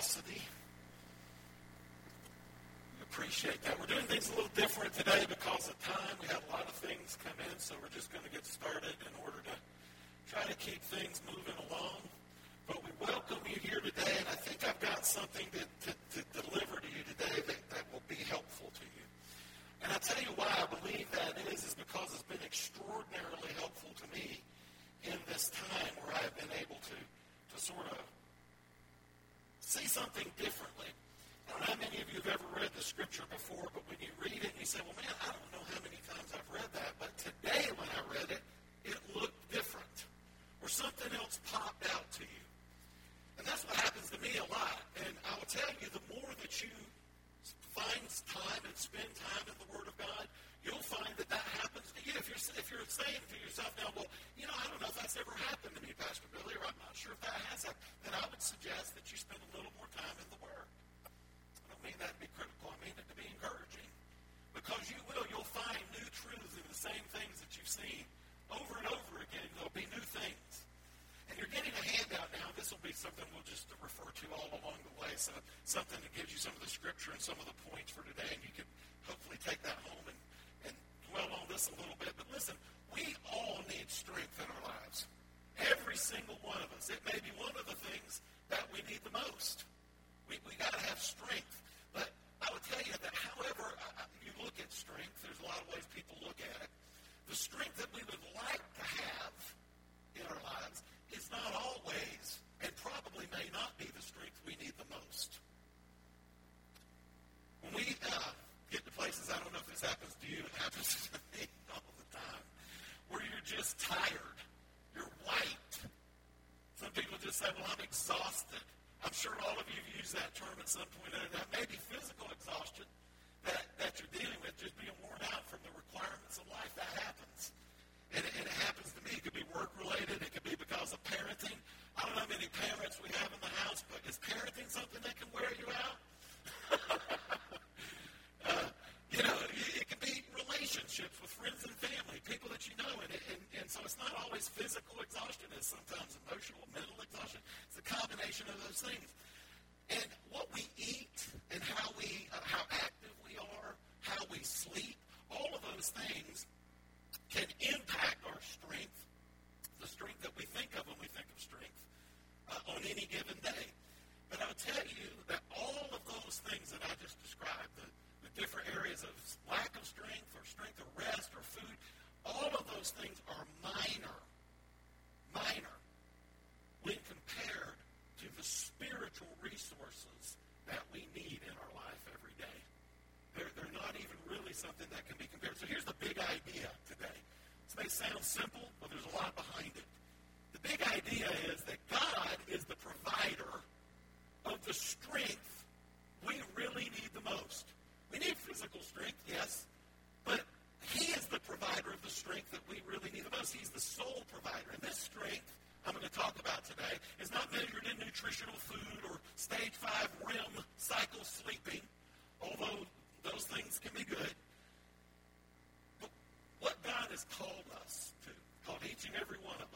generosity. We appreciate that. We're doing things a little different today because of time. We had a lot of things come in, so we're just going to get started in order to try to keep things moving along. But we welcome you here today, and I think I've got something to, to, to deliver to you today that, that will be helpful to you. And I'll tell you why I believe that is, is because it's been extraordinarily helpful to me in this time where I've been able to, to sort of see something differently. I don't know how many of you have ever read the scripture before, but when you read it you say, well, man, I don't know how many times I've read that, but today when I read it, it looked different. Or something else popped out to you. And that's what happens to me a lot. And I will tell you, the more that you find time and spend time in the Word of God, you'll find that that happens to you. If you're, if you're saying to yourself now, well, you know, I don't know if that's ever happened to me, Pastor Billy, or I'm not sure if that has happened, then I would suggest that you spend a little more time in the Word. I don't mean that to be critical. I mean it to be encouraging. Because you will. You'll find new truths in the same things that you've seen over and over again. There'll be new things. And you're getting a handout now. This will be something we'll just refer to all along the way. So something that gives you some of the scripture and some of the points for today. And you can hopefully take that home and, and this a little bit. But listen, we all need strength in our lives. Every single one of us. It may be one of the things that we need the most. We, we got to have strength. But I would tell you that however you look at strength, there's a lot of ways people look at it. The strength that we would like to have in our lives is not always and probably may not be the strength we need the most. When we uh, get to places, I don't know if this happens to you, it happens to me all the time, where you're just tired. You're white. Some people just say, well, I'm exhausted. I'm sure all of you have used that term at some point. And that may physical exhaustion that, that you're dealing with, just being worn out from the requirements of life. That happens. And, and it happens to me. It could be work related. It could be because of parenting. I don't know how many parents we have in the house, but is parenting something that can wear you out? uh, you know, it, it can be relationships with friends and family, people that you know, and, and, and so it's not always physical exhaustion. It's sometimes emotional, mental exhaustion. It's a combination of those things. And what we eat and how we, uh, how active we are, how we sleep, all of those things can impact our strength, the strength that we think of when we think of strength uh, on any given day. But I'll tell you that all of those things that I just described, the, the different areas of lack of strength or strength or rest or food, all of those things are minor, minor, when compared to the spiritual resources that we need in our life every day. They're, they're not even really something that can be compared. So here's the big idea today. This may sound simple, but there's a lot behind it. The big idea is that God is the provider of the strength we really need the most. We need physical strength, yes, but He is the provider of the strength that we really need the most. He's the sole provider. And this strength I'm going to talk about today is not measured in nutritional food or stage five REM cycle sleeping, although those things can be good. Has called us to, called each and every one of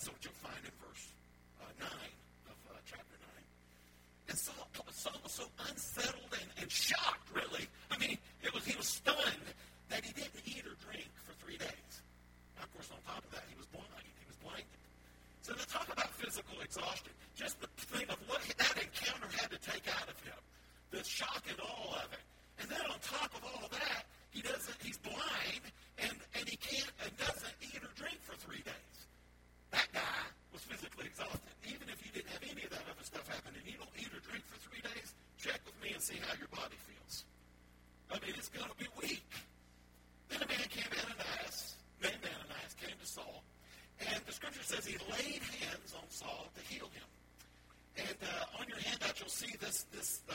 That's what you'll find in verse uh, 9 of uh, chapter 9. And Saul, Saul was so unsettled and, and shocked, really. I mean, it was he was stunned that he didn't eat or drink for three days. Now, of course, on top of that, he was blind. He was blinded. So to talk about physical exhaustion, just the thing of what that encounter had to take out of him, the shock and all of it see this, this uh,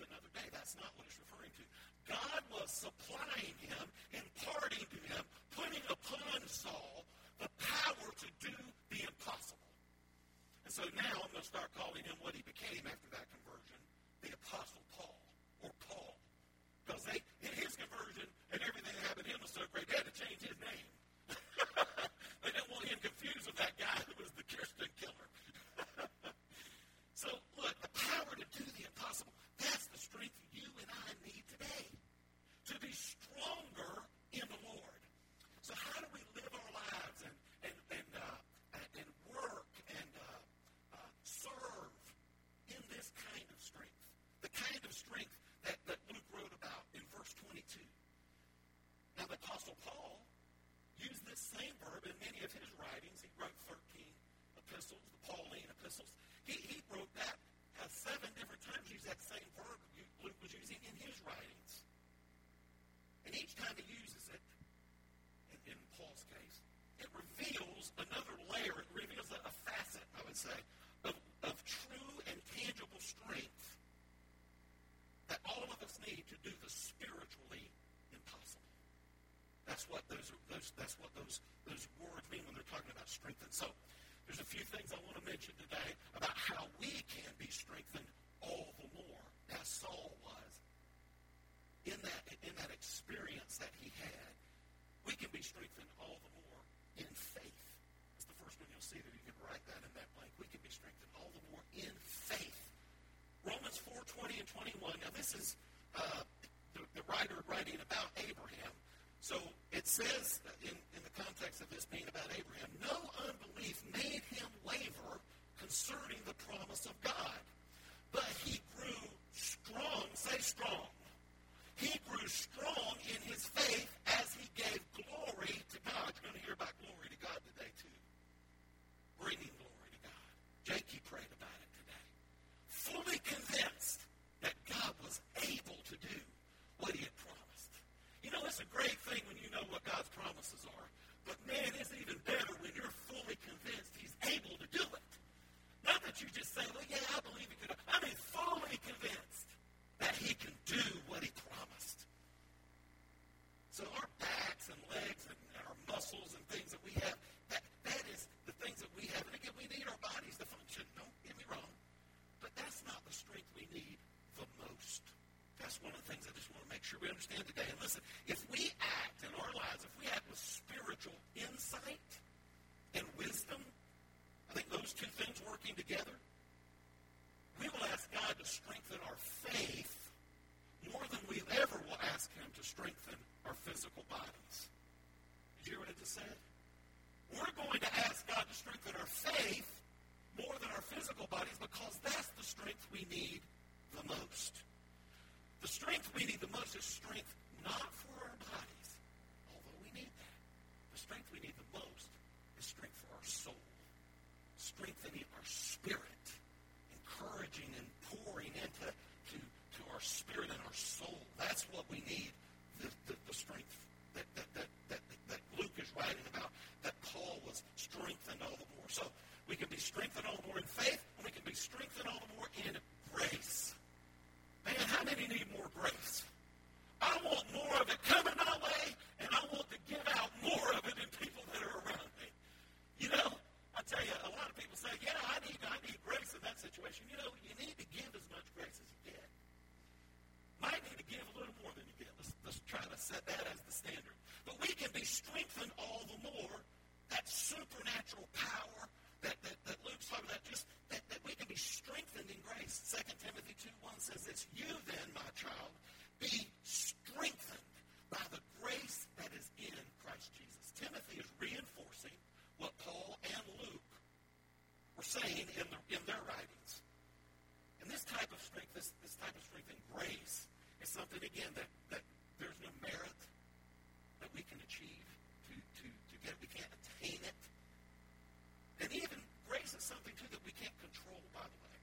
Another day. That's not what it's referring to. God was supplying him, imparting to him, putting upon Saul the power to do the impossible. And so now I'm going to start calling him what he became after strengthened all the more in faith. That's the first one you'll see that you can write that in that blank. We can be strengthened all the more in faith. Romans 4, 20 and 21. Now this is uh, the, the writer writing about Abraham. So it says uh, in, in the context of this being about Abraham, no unbelief made him waver concerning the promise of God. But he grew strong, say strong. We need the most. The strength we need the most is strength not for our bodies, although we need that. The strength we need the most is strength for our soul, strengthening our spirit, encouraging and pouring into to, to our spirit and our soul. That's what we need, the, the, the strength that, that, that, that, that Luke is writing about, that Paul was strengthened all the more. So we can be strengthened all the more in faith, and we can be strengthened all the more in grace. Man, how many need more grace? I want more of it coming my way, and I want to give out more of it in people that are around me. You know, I tell you, a lot of people say, yeah, I need, I need grace in that situation. You know, you need to give as much grace as you get. Might need to give a little more than you get. Let's, let's try to set that as the standard. But we can be strengthened all the more. That supernatural power that, that, that Luke's talking about, just that, that we can be strengthened in grace. 2 Timothy 2 1 says this You then, my child, be strengthened by the grace that is in Christ Jesus. Timothy is reinforcing what Paul and Luke were saying in, the, in their writings. And this type of strength, this, this type of strength in grace, is something, again, that, that there's no merit that we can achieve to, to, to get. We can't attain it. And even grace is something, too, that we can't control, by the way.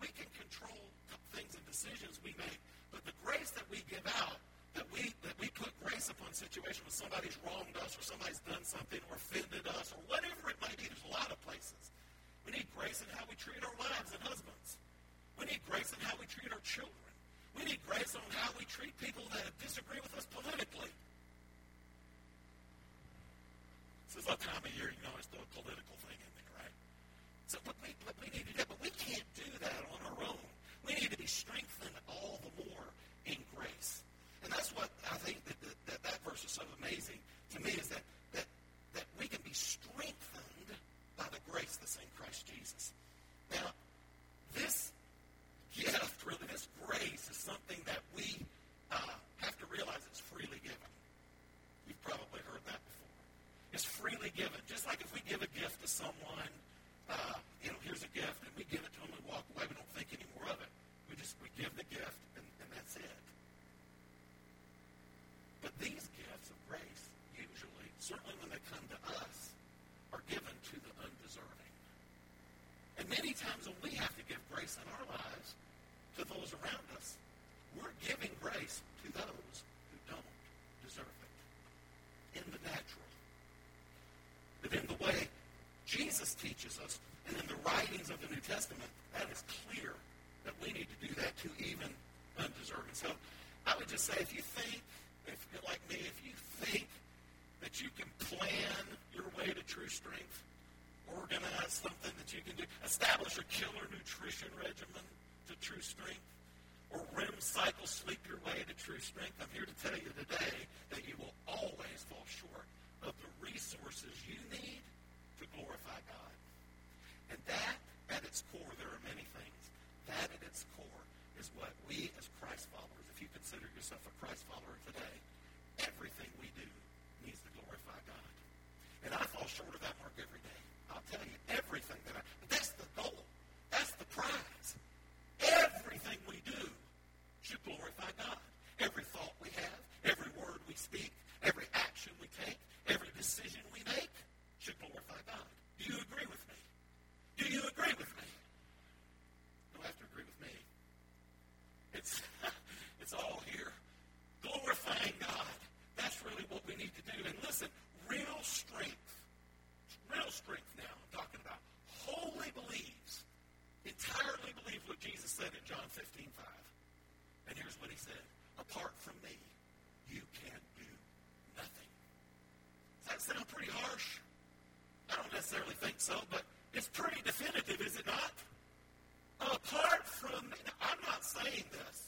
We can control things and decisions we make but the grace that we give out, that we that we put grace upon situations when somebody's wronged us or somebody's done something or offended us or whatever it might be, there's a lot of places. We need grace in how we treat our wives and husbands. We need grace in how we treat our children. We need grace on how we treat people that disagree with us politically. This is that time of year, you know, it's the political thing in there, right? So, but we, but we need to do that, but we can't do that on our own. We need to be strengthened all the more in grace. And that's what I think that that, that verse is so amazing to me is that, that, that we can be strengthened by the grace that's in Christ Jesus. Now, this gift, really, this grace is something that we uh, have to realize it's freely given. You've probably heard that before. It's freely given. Just like if we give a gift to someone, uh, you know, here's a gift, and we give it to them and walk away, we don't think any more of it. We just we give the gift, and, and that's it. But these gifts of grace, usually, certainly when they come to us, are given to the undeserving. And many times when we have to give grace in our lives to those around us, we're giving grace to those who don't deserve it in the natural. But in the way Jesus teaches us, and in the writings of the New Testament, that is clear that we need to do that to even undeserving. So I would just say if you think, if you're like me, if you think that you can plan your way to true strength, organize something that you can do, establish a killer nutrition regimen to true strength, or REM cycle sleep your way to true strength, I'm here to tell you today that you will always fall short of the resources you need to glorify God. And that, at its core, there are many things that at its core is what we as Christ followers, if you consider yourself a Christ follower today, everything we do needs to glorify God. And I fall short of that mark every day. I'll tell you, everything that I, but that's the goal. That's the prize. Everything we do should glorify God. Every thought we have, every word we speak, every action we take, every decision we make should glorify God. Do you agree with me? Do you agree with me? don't have to agree with me. It's, it's all here. Glorifying God. That's really what we need to do. And listen, real strength, real strength now, I'm talking about, wholly believes, entirely believes what Jesus said in John 15, 5. And here's what he said. Apart from me, you can do nothing. Does that sound pretty harsh? I don't necessarily think so, but it's pretty definitive, is it not? Apart from, I'm not saying this.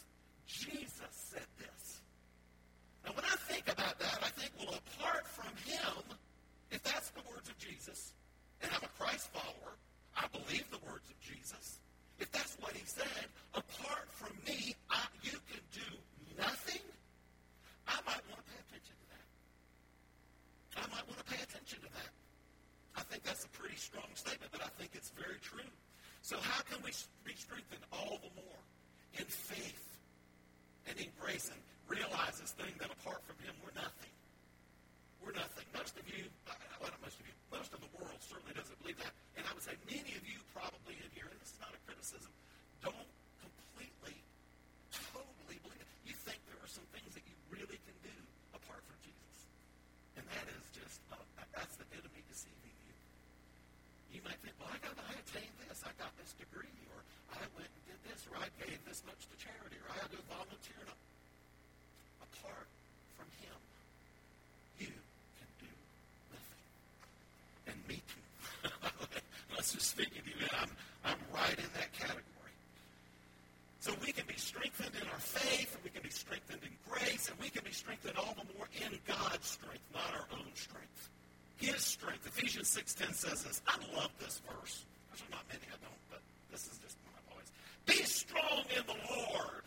10 says this. I love this verse. There's not many I don't, but this is just my voice. Be strong in the Lord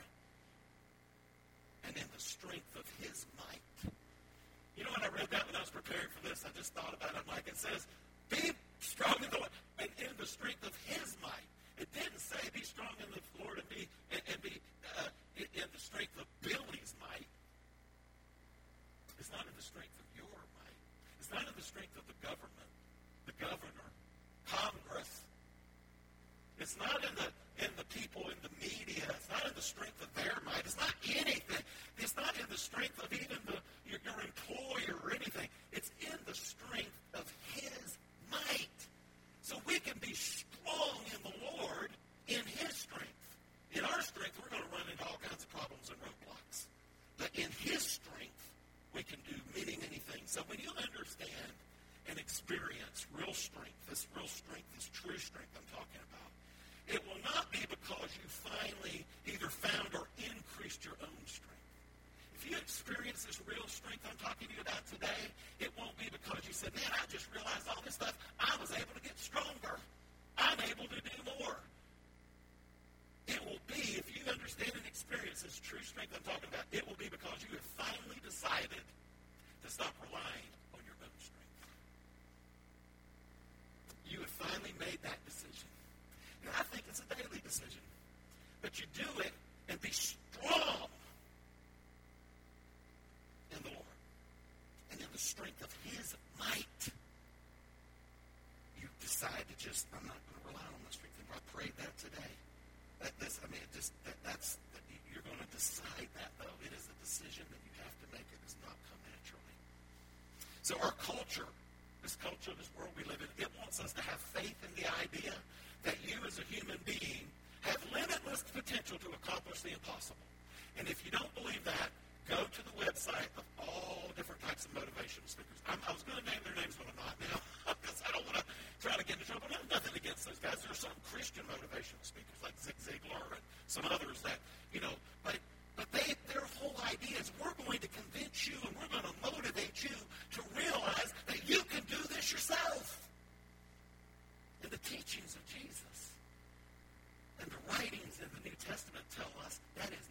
and in the strength of his might. You know, when I read that when I was preparing for this, I just thought about it. I'm like, it says, be strong in the Lord and in the strength of his might. It didn't say be strong in the Lord and be, and, and be uh, in, in the strength of Billy's might. It's not in the strength of your might. It's not in the strength of the government the governor, Congress. It's not in the in the people in the media. It's not in the strength of their might. It's not anything. It's not in the strength of even the, your, your employer or anything. It's in the strength of His might. So we can be strong in the Lord in His strength. In our strength, we're going to run into all kinds of problems and roadblocks. But in His strength, we can do many, many things. So when you understand and experience real strength, this real strength, this true strength I'm talking about, it will not be because you finally either found or increased your own strength. If you experience this real strength I'm talking to you about today, it won't be because you said, man, I just realized all this stuff. I was able to get stronger. I'm able to do more. It will be, if you understand and experience this true strength I'm talking about, it will be because you have finally decided to stop relying on your own strength. You have finally made that decision. And I think it's a daily decision. But you do it and be strong in the Lord and in the strength of His might. You decide to just, I'm not going to rely on my strength. I prayed that today. That this, I mean, just that, that's that you're going to decide that though. It is a decision that you have to make. It does not come naturally. So our culture, this culture, this world we live in, it wants us to have faith in the idea that you as a human being have limitless potential to accomplish the impossible. And if you don't believe that, go to the website of all different types of motivational speakers. I'm, i was going to name their names, but I'm not now because I don't want to try to get into trouble. Nothing against those guys. There are some Christian motivational speakers like Zig Ziglar and some others that, you know, but but they their whole idea is we're going to convince you and we're going to motivate you to realize that you can do this yourself. And the teachings of Jesus and the writings in the New Tell us that is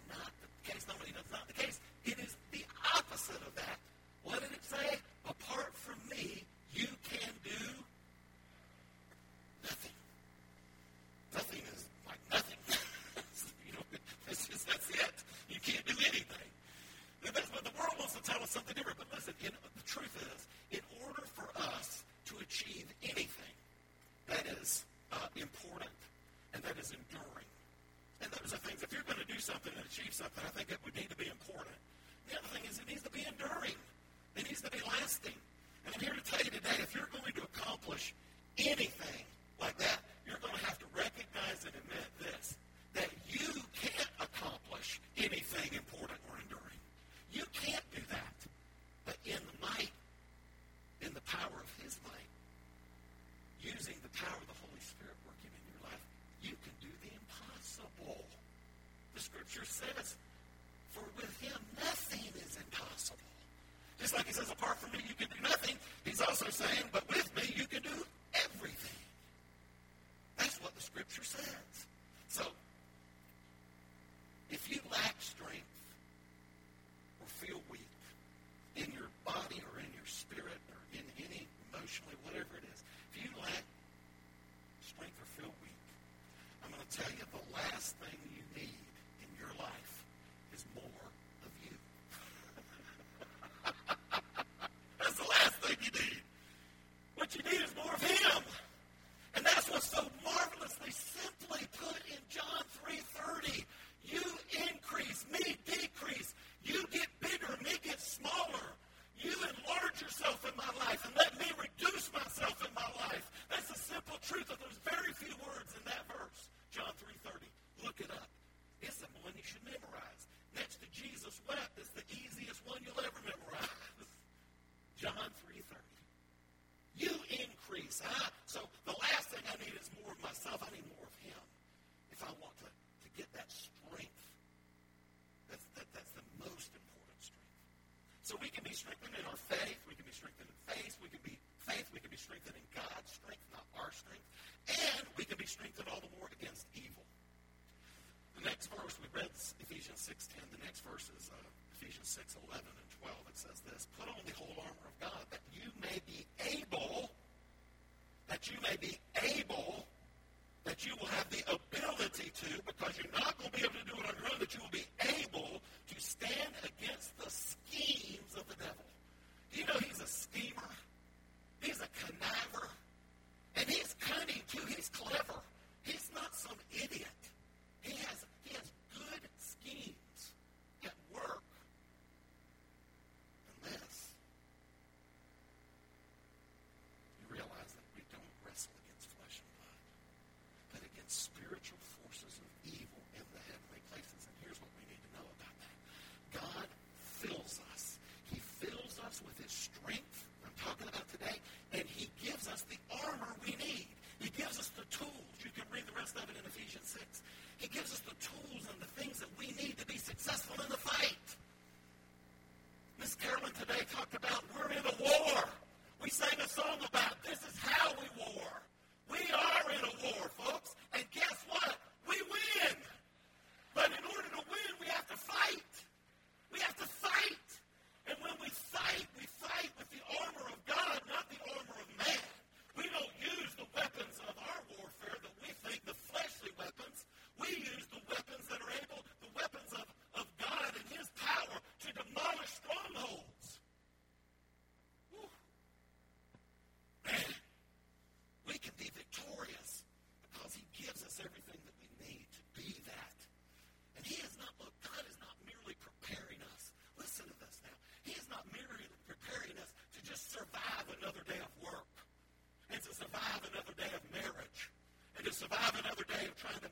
says, For with him nothing is impossible. Just like he says, apart from me, you can do nothing, he's also saying, but strengthened in God's strength, not our strength. And we can be strengthened all the more against evil. The next verse, we read Ephesians 6.10. The next verse is uh, Ephesians 6.11 and 12. It says this, Put on the whole armor trying to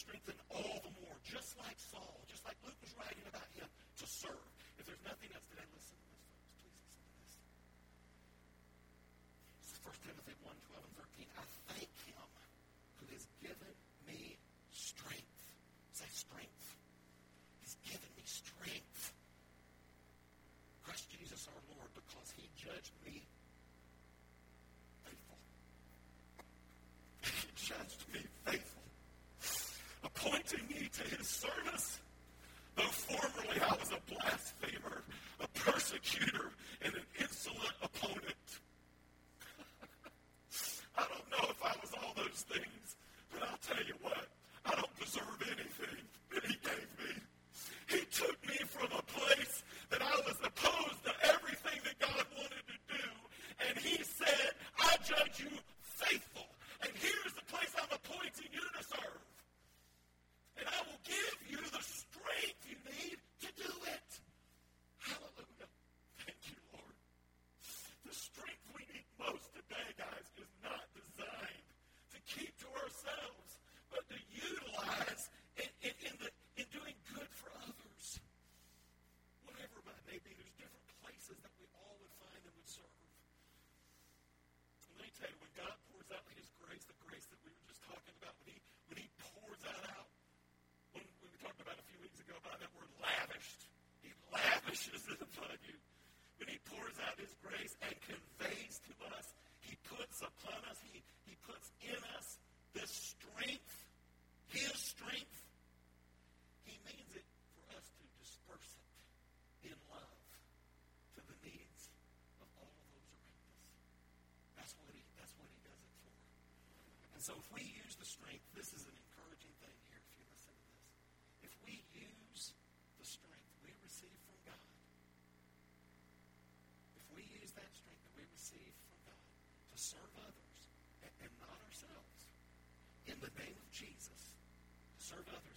strengthened all the more, just like Saul, So if we use the strength, this is an encouraging thing here if you listen to this. If we use the strength we receive from God, if we use that strength that we receive from God to serve others and, and not ourselves, in the name of Jesus, to serve others.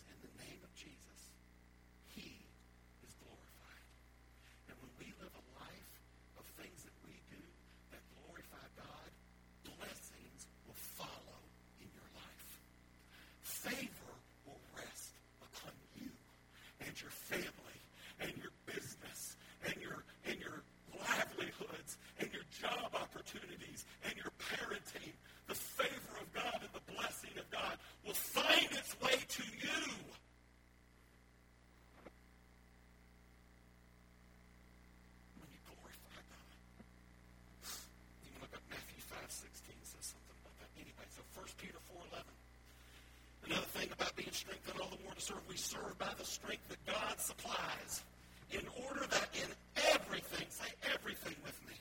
and strength and all the more to serve. We serve by the strength that God supplies in order that in everything, say everything with me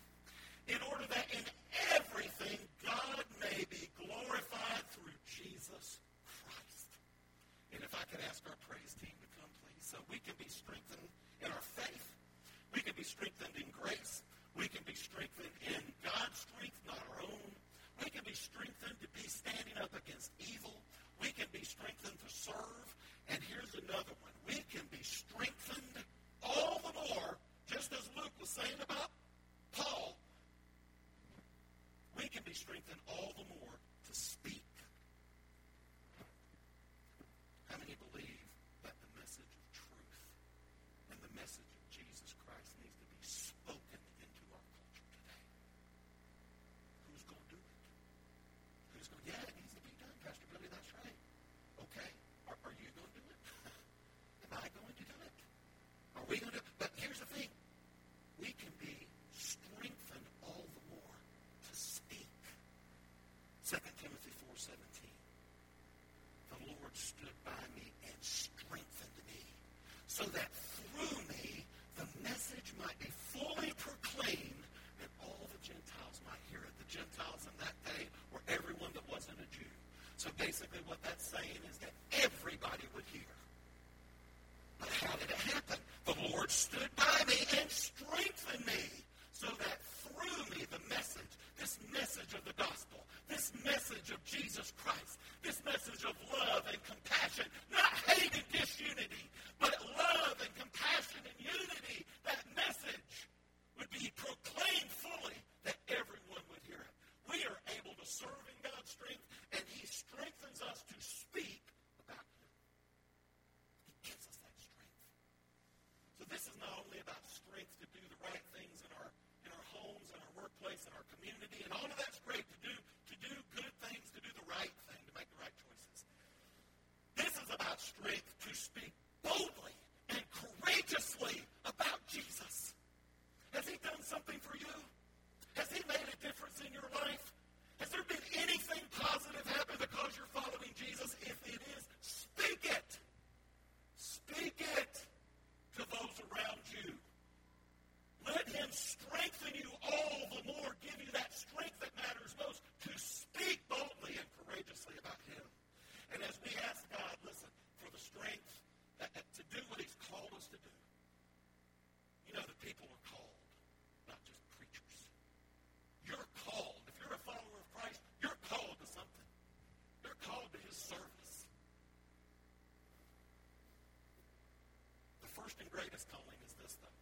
first and greatest calling is this, though.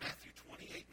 Matthew 28,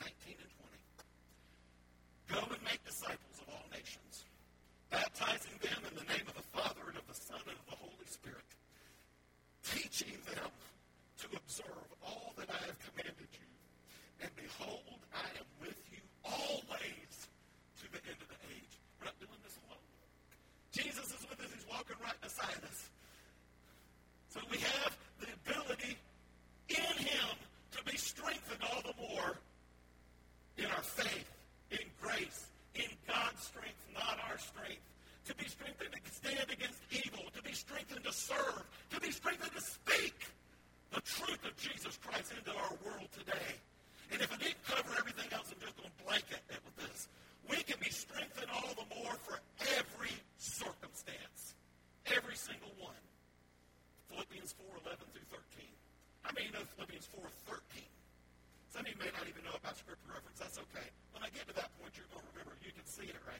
Philippians 4.13. Some of you may not even know about scripture reference. That's okay. When I get to that point, you're going to remember. You can see it right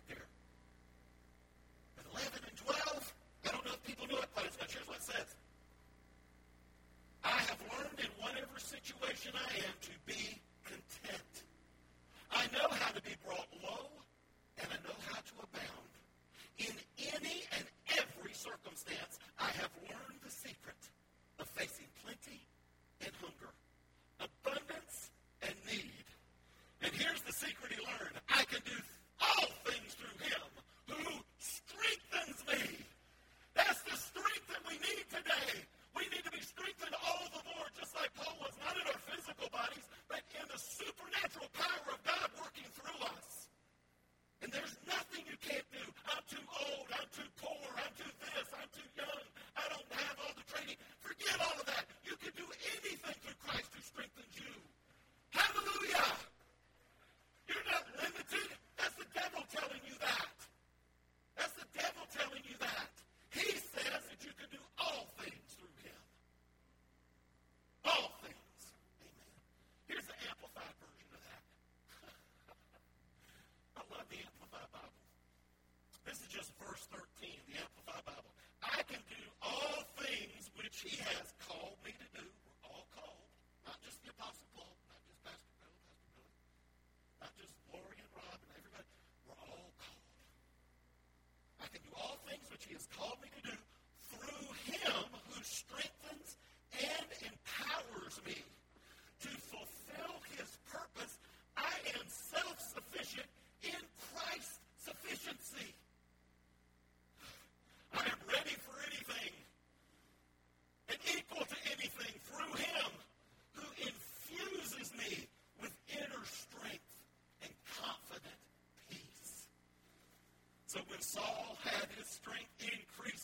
when Saul had his strength increased.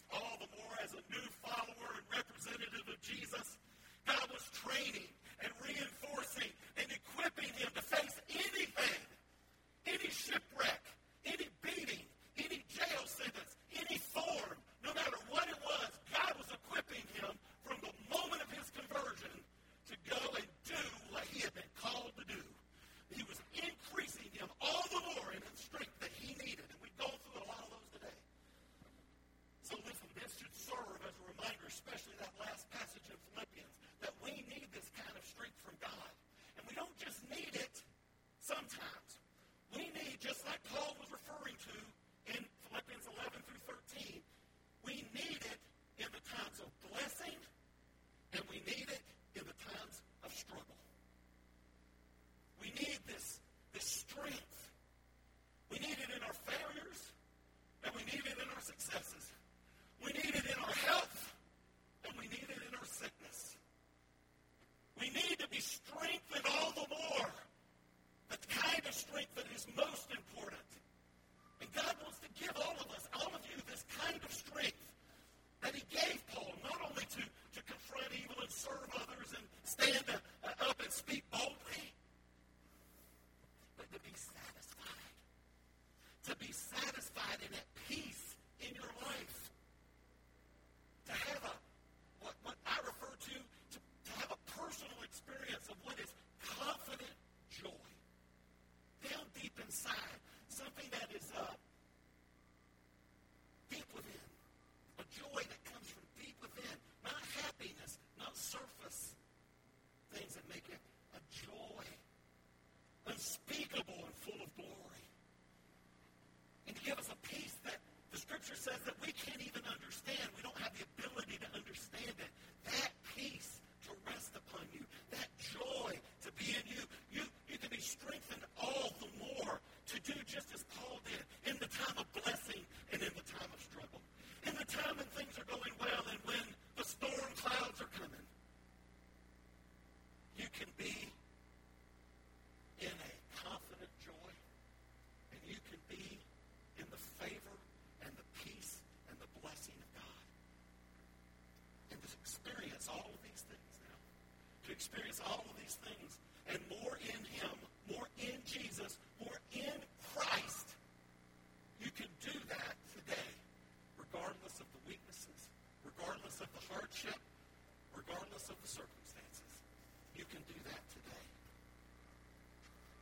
experience all of these things and more in Him.